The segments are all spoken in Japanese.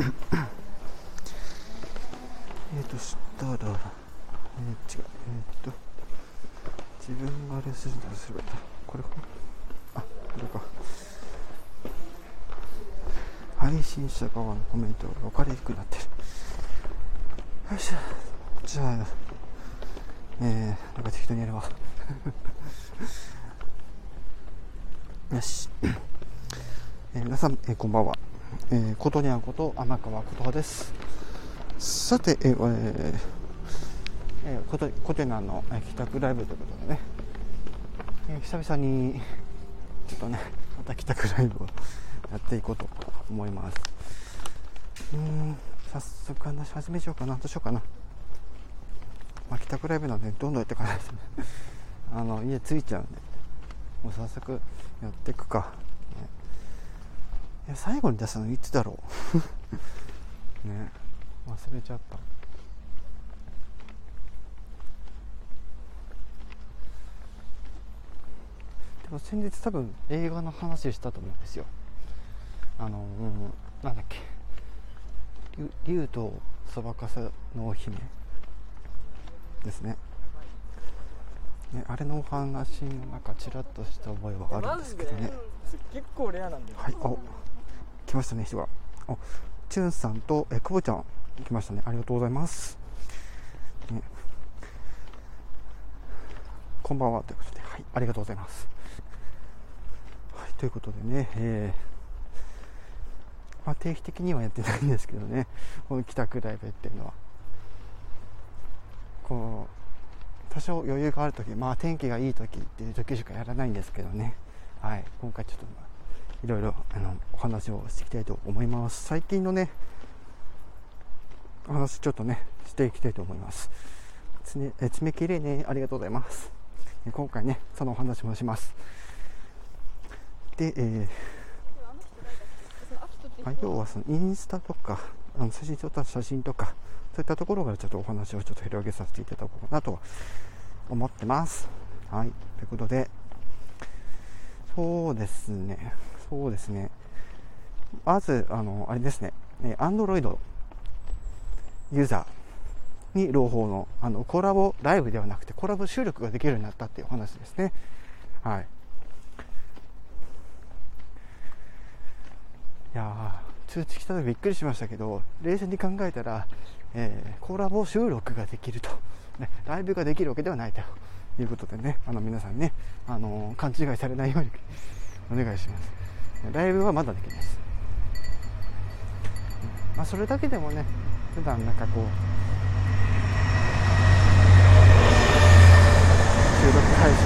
えっとしたら、えー、違うえっ、と自分があれするんだすればいいんだ。これかあこれか。配信者側のコメントが分かりにくくなってる。よいしょ。じゃあえー、なんか適当にやるわ。よし、えー、皆さん、えー、こんばんは、えー、ことにゃんこと天川琴葉です。さて、えーえーえー、ことことにゃんの、えー、帰宅ライブということでね、えー、久々にちょっとねまた帰宅ライブをやっていこうと思います。うん早速話し始めちゃおうかな。どうしようかな。まあ、帰宅ライブなんでどんどんやっていかないとね。あの家着いちゃうんで。もう早速やっていくか、や最後に出すのいつだろう？ね。忘れちゃった。でも先日多分映画の話したと思うんですよ。あの、うん、なんだっけ。竜とそばかすのお姫。ですね。ねあれのお話の中ちらっとした覚えはあるんですけどね。結構レアなんではいお来ましたね人が。おチュンさんとえ久保ちゃん来ましたね。ありがとうございます、ね、こんばんはということで。はいありがとうございます。はいということでねえー、まあ、定期的にはやってないんですけどね。この帰宅ライブっていうのは。こう多少余裕がある時まあ天気がいい時っていう時しかやらないんですけどね。はい今回ちょっといろいろあのお話をしていきたいと思います。最近のねお話ちょっとねしていきたいと思います。つねえ爪きれね。ありがとうございます。今回ねそのお話もします。で、えー、あ要はそのインスタとかあの写真撮った写真とかそういったところからちょっとお話をちょっと広げさせていただこうかなと思ってます。はい。ということで、そうですね、そうですね。まず、あの、あれですね、Android ユーザーに朗報のあのコラボライブではなくてコラボ収録ができるようになったっていうお話ですね。はい。いや通知来た時びっくりしましたけど、冷静に考えたら、えー、コラボ収録ができると、ね、ライブができるわけではないということでね、あの皆さんね、あのー、勘違いされないようにお願いします。ライブはまだできないです。まあ、それだけでもね、普段なんかこう、収録配信、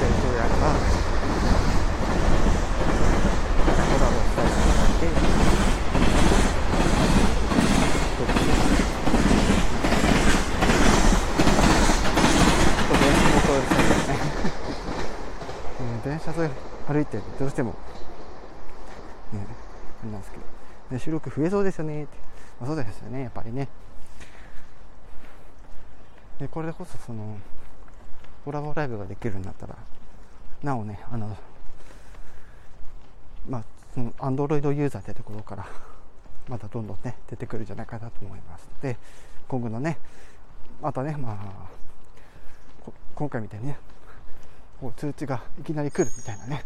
勉強やれば、車沿い歩いてどうしても。ねあれなんですけど、収録増えそうですよね。って、まあ、そうですよね。やっぱりね。でこれでこそそのコラボライブができるようになったらなおねあのまあそのアンドロイドユーザーってところからまたどんどんね出てくるんじゃないかなと思います。で今後のねまたねまあ今回みたいにねこう通知がいきなり来るみたいなね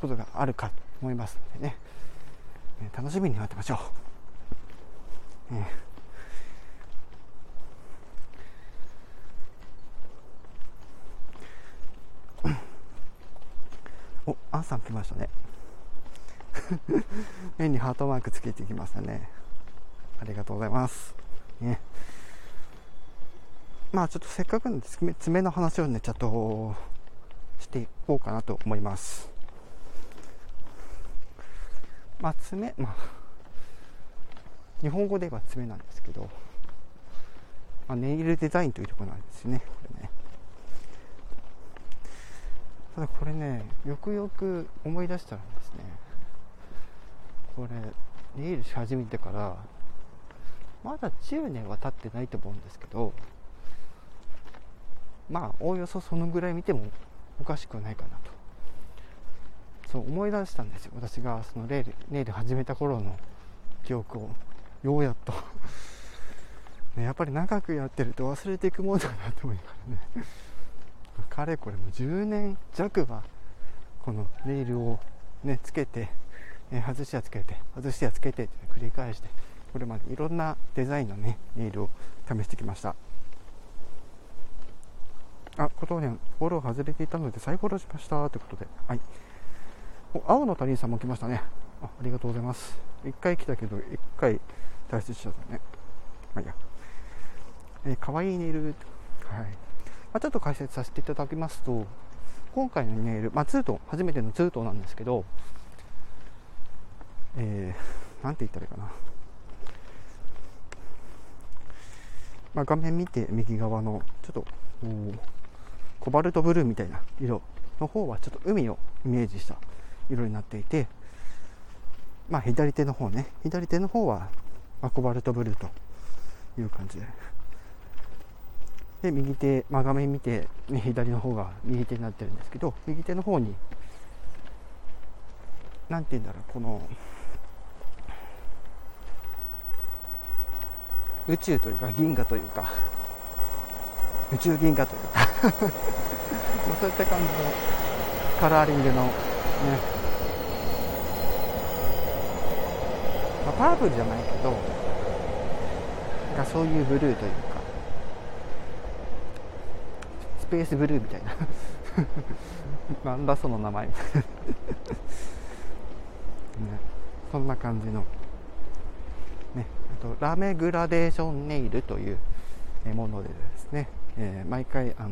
ことがあるかと思いますのでね、え楽しみに待ってましょう。ね お、アンさん来ましたね。面にハートマークつけてきましたね。ありがとうございます。ね。まあちょっとせっかくの爪の話をね、ちょっとしていこうかなと思います。まあ爪、まあ、日本語で言えば爪なんですけど、まあ、ネイルデザインというところなんですね、これね。ただこれね、よくよく思い出したらですね、これ、ネイルし始めてから、まだ10年は経ってないと思うんですけど、まあおおよそそのぐらい見てもおかしくないかなとそう思い出したんですよ。私がそのレールネイル始めた頃の記憶を。ようやっと。ね、やっぱり長くやってると忘れていくもんだなと思いながらね。かれこれも10年弱はこのネイルをねつけて、ね、外しやつけて外しやつけてって繰り返してこれまでいろんなデザインのねネイルを試してきました。あ、ことにフォロー外れていたので再フォローしましたということで、はい。青の谷さんも来ましたねあ。ありがとうございます。1回来たけど、1回退出しちゃったね。まあいいや。えー、かわいいネイル、はい。まあ、ちょっと解説させていただきますと、今回のネイル、まあ、ツートン、初めてのツートンなんですけど、えー、なんて言ったらいいかな。まあ、画面見て右側のちょっとコバルトブルーみたいな色の方はちょっと海をイメージした色になっていて、まあ、左手の方ね。左手の方は、まコバルトブルーという感じで。で右手、まあ、画面見て、ね、左の方が右手になってるんですけど右手の方に何て言うんだろうこの宇宙というか銀河というか宇宙銀河というか まあそういった感じのカラーリングの、まあ、パープルじゃないけどがそういうブルーというかスペースブルーみたいな。なんだその名前みたいな。ね、そんな感じの。ね。あとラメグラデーションネイルというものでですね。えー、毎回あの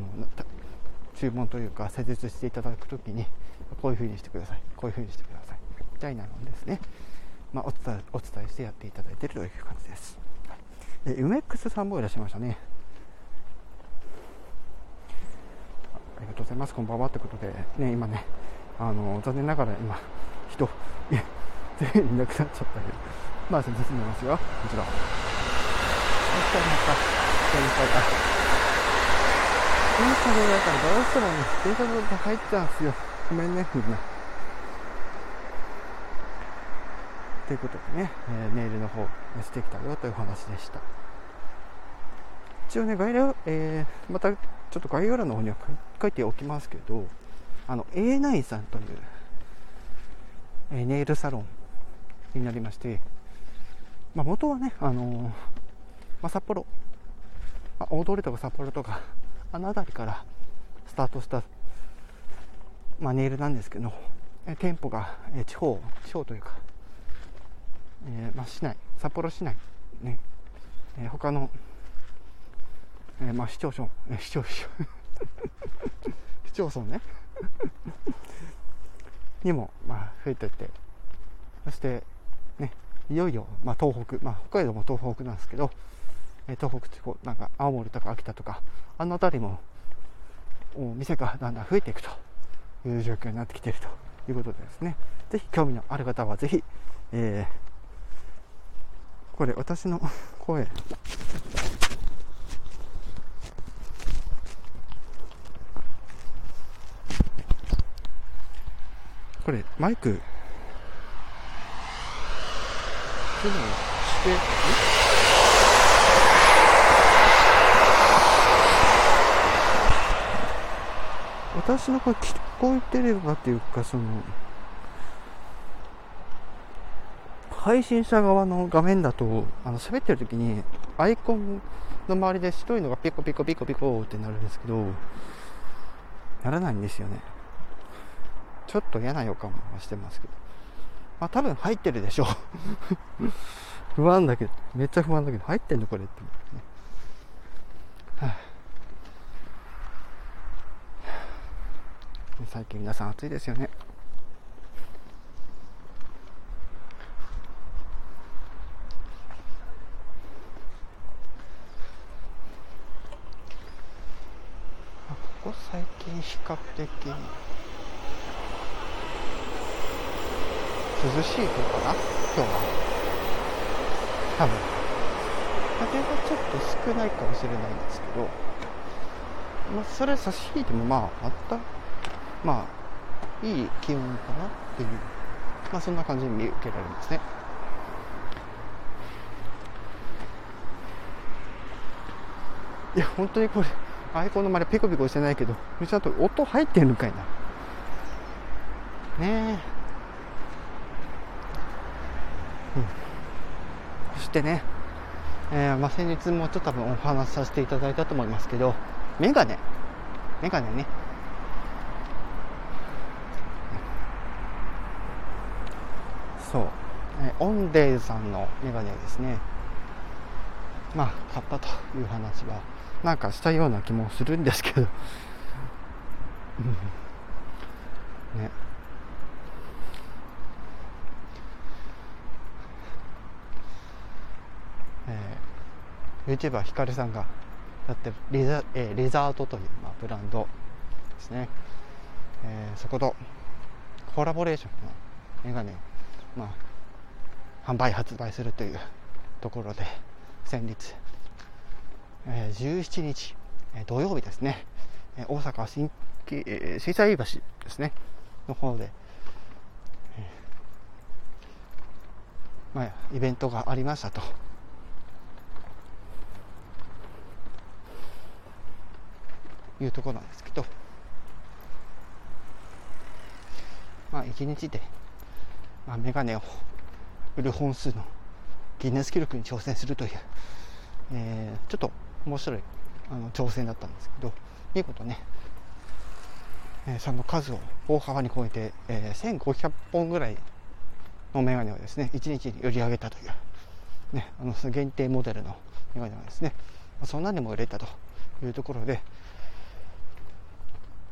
注文というか施術していただくときにこういうふうにしてください。こういうふうにしてください。みたいなのですね、まあ、お伝えお伝えしてやっていただいているという感じです、えー、ウメックスさんもいらっしゃいましたね。ありがとうございます。こんばんはということでね今ねあの残念ながら今人全員いなくなっちゃったけど。まあ進めますよ。こちらそしたらまた先輩が電車でだからどうしてもね、電車で入っちゃうんですよ。ごめんね、みんな。ということでね、えー、ネイルの方してきたよという話でした。一応ね、概要、えー、またちょっと概要欄の方には書いておきますけど、あの、A9 さんという、えー、ネイルサロンになりまして、まあ、元はね、あのー、まあ、札幌、まあ、大通りとか札幌とか、あの辺りからスタートした、まあ、ネイルなんですけど、え店舗が、え地方地方というか、えー、まあ、市内札幌市内ね、えー、他の、えー、まあ、市町村、え市町 市町村ね。にも、まあ、増えててそしてねいよいよ、まあ、東北、まあ、北海道も東北なんですけどえ東北地方、なんか青森とか秋田とか、あの辺りもお店がだんだん増えていくと。いう状況になってきているということでですね、ぜひ興味のある方はぜひ、えー、これ私の声、これマイク、そういうのして、私の声聞こえてればっていうか、その、配信者側の画面だと、あの、喋ってる時に、アイコンの周りで白いのがピコピコピコピコってなるんですけど、ならないんですよね。ちょっと嫌な予感はしてますけど。まあ多分入ってるでしょう 不安だけど、めっちゃ不安だけど、入ってんのこれって思ってね。はあ最近皆さん暑いですよね。ここ最近比較的涼しい方かな？今日は。多分。風がちょっと少ないかもしれないんですけど。まあそれ差し引いてもまああったまあいい気温かなっていう、まあ、そんな感じに見受けられますね。いや、本当にこれ、アイコンの周りペコペコしてないけど、ちゃんと音入ってるのかいな。ねえ。そしてね、えー、まあ、先日もちょっと多分お話しさせていただいたと思いますけど、メガネ。メガネね。そう。え、オンデーズさんのメガネですね。まあ、買ったという話は、なんかしたような気もするんですけど。ね。えー、YouTuber ひかるさんがやってるリザ,、えー、リザートという、まあ、ブランドですね、えー、そことコラボレーションのメガネを、まあ、販売発売するというところで先日、えー、17日、えー、土曜日ですね、えー、大阪新規えー、水彩橋ですねの方で、えーまあ、イベントがありましたと。いうところなんですけど、まあ、1日で、まあ、メガネを売る本数のギネス記録に挑戦するという、えー、ちょっと面白いあの挑戦だったんですけど、見事ね、えー、その数を大幅に超えて、えー、1500本ぐらいのメガネをですね、1日に売り上げたという、ね、あの限定モデルのメガネはですね、そんなにも売れたというところで、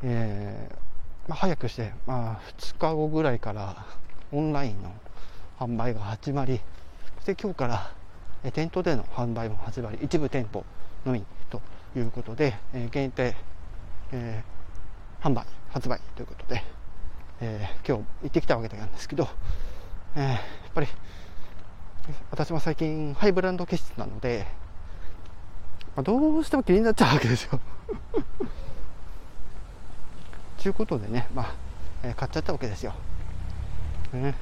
えー、まあ、早くして、まあ、2日後ぐらいからオンラインの販売が始まりそして今日から店頭での販売も始まり一部店舗のみということで、え、限定、えー、販売発売ということで、えー、今日行ってきたわけなんですけど、えやっぱり私も最近ハイブランド気質なので、まあ、どうしても気になっちゃうわけですよ ということでね、まあ、え、買っちゃったわけですよ。ね、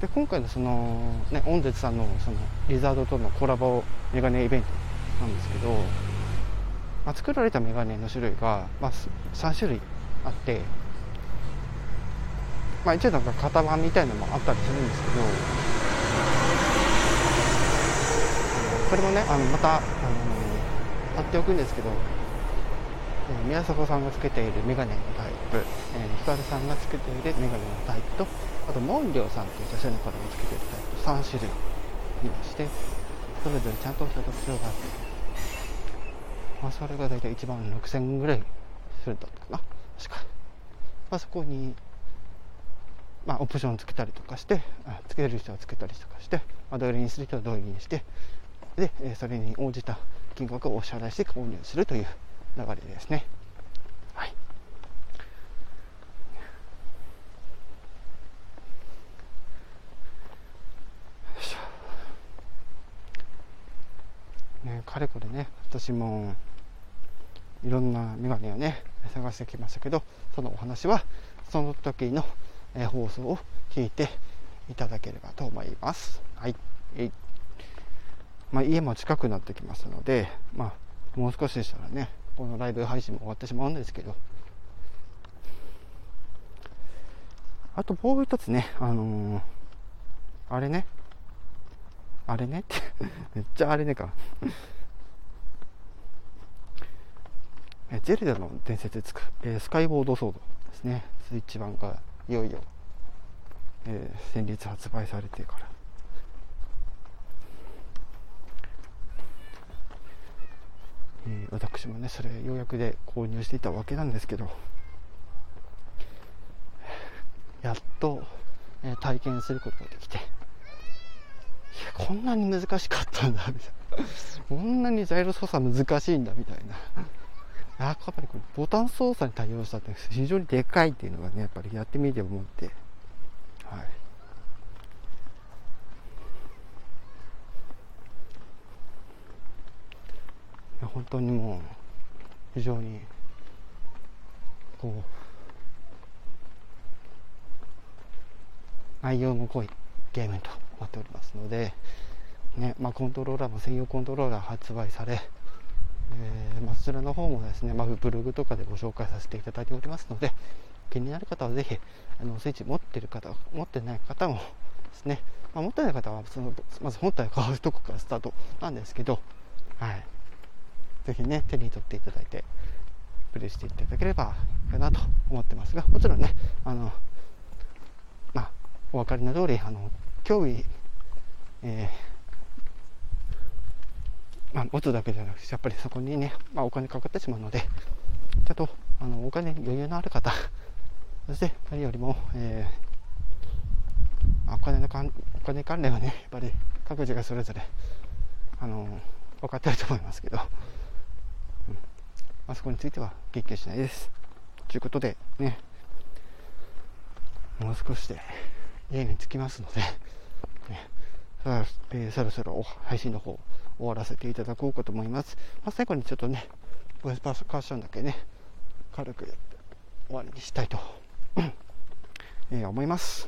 で今回のその、ね、オンゼツさんのそのリザードとのコラボメガネイベントなんですけど、まあ、作られたメガネの種類が、まあ、3種類あって、まあ、一応なんか型番みたいなのもあったりするんですけど、これもねあのまた、あの貼っておくんですけど宮迫さんがつけているメガネのタイプ、えー、ヒカルさんがつけているメガネのタイプとあとモンリョウさんという女性の方がつけているタイプ3種類いましてそれぞれちゃんとした特徴があって、まあ、それが大体1万6000円ぐらいするんだったかな確か、まあ、そこにまあ、オプションつけたりとかしてつける人はつけたりとかして、まあ、どれにする人はどれにしてでそれに応じた金額をお支払いして購入するという流れですね。かれこれね、私もいろんなメガネをね、探してきましたけど、そのお話はその時の、え放送を聞いていただければと思います。はい。えまあ、家も近くなってきましたので、まあ、もう少しでしたらね、このライブ配信も終わってしまうんですけど、あともう一つね、あのー、あれね、あれね？っ てめっちゃあれねか。えゼルダの伝説つく、えー、スカイボードソードですね、スイッチ版がいよいよ、えー、先日発売されてから。えー、私もねそれようやくで購入していたわけなんですけどやっと、えー、体験することができてやこんなに難しかったんだみたいな。こんなにジャイロ操作難しいんだみたいな。やっぱりこれボタン操作に対応したって非常にでかいっていうのがねやっぱりやってみて思って。はい。本当にもう非常にこう内容の濃いゲームと思っておりますので、ねまあ、コントローラーも専用コントローラー発売され、えー、まあ、そちらの方もですね、まあ、ブログとかでご紹介させていただいておりますので気になる方はぜひあのスイッチ持ってる方持ってない方もですね、まあ、持ってない方はそのまず本体を買うとこからスタートなんですけど、はい、ぜひね手に取っていただいてプレイしていただければいいかなと思ってますがもちろんねあのまあお分かりの通りあの興味、えー、まあ、持つだけじゃなくてやっぱりそこにね、まあ、お金かかってしまうのでちょっとあのお金余裕のある方 そして何よりも、えー、お金のかんお金関連はねやっぱり各自がそれぞれあの分かってると思いますけど、うんまあ、そこについては言及しないです。ということでねもう少しで家に着きますので、さあえー、そろそろ配信の方終わらせていただこうかと思います。まあ、最後にちょっとね、ボイスパーカッションだけね、軽く終わりにしたいと え思います。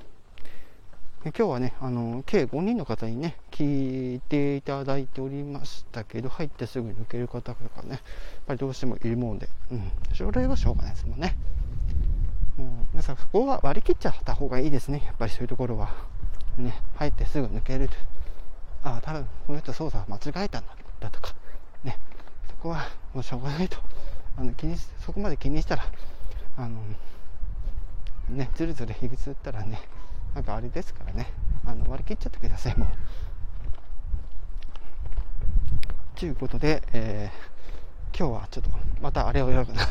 今日はね、あの計5人の方にね、聞いていただいておりましたけど、入ってすぐ抜ける方とかね、やっぱりどうしてもいるもんで、うん、それはしょうがないですもんね。うん、皆さんそこは割り切っちゃった方がいいですね、やっぱりそういうところは。ね、入ってすぐ抜けると。ああ、多分この人操作間違えたんだとか、ね、そこはもうしょうがないと。あの気にそこまで気にしたら、あの、ね、ずるずるひぐつったらね、なんかあれですからね、あの割り切っちゃってください、もう。ということで、えー、今日はちょっとまたあれをやろうかな。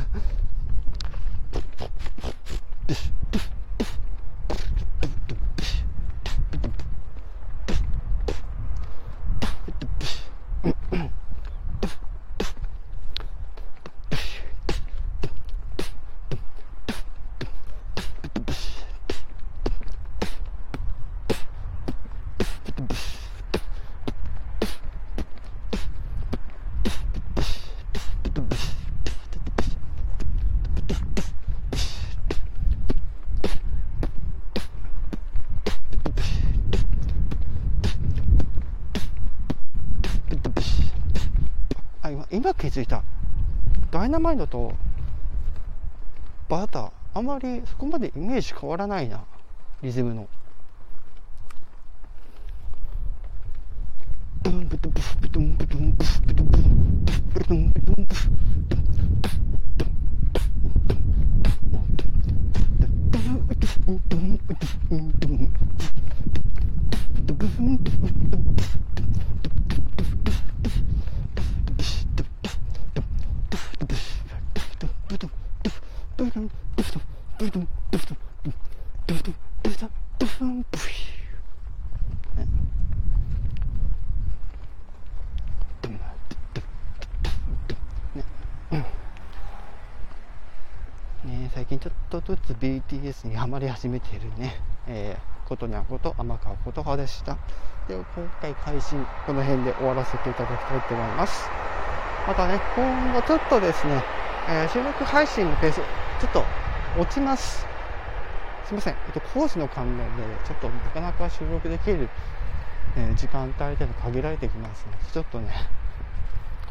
づいた。ダイナマイトとバター。あまりそこまでイメージ変わらないな。リズムの。ブンブブブブブンブブンブブブンブブンブブン。最近ちょっとずつ BTS にはまり始めているね、えー、ことにゃこと天川琴葉でした。では、今回配信、この辺で終わらせていただきたいと思います。またね、今後ちょっとですね、えー、収録配信のペース、ちょっと落ちます。すいません、えっと、工事の関連で、ちょっとなかなか収録できる、え、時間帯というの限られてきますので、ちょっとね、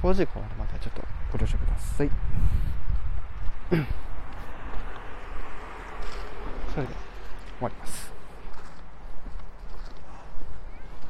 工事変わるまでちょっとご了承ください。それでは終わります。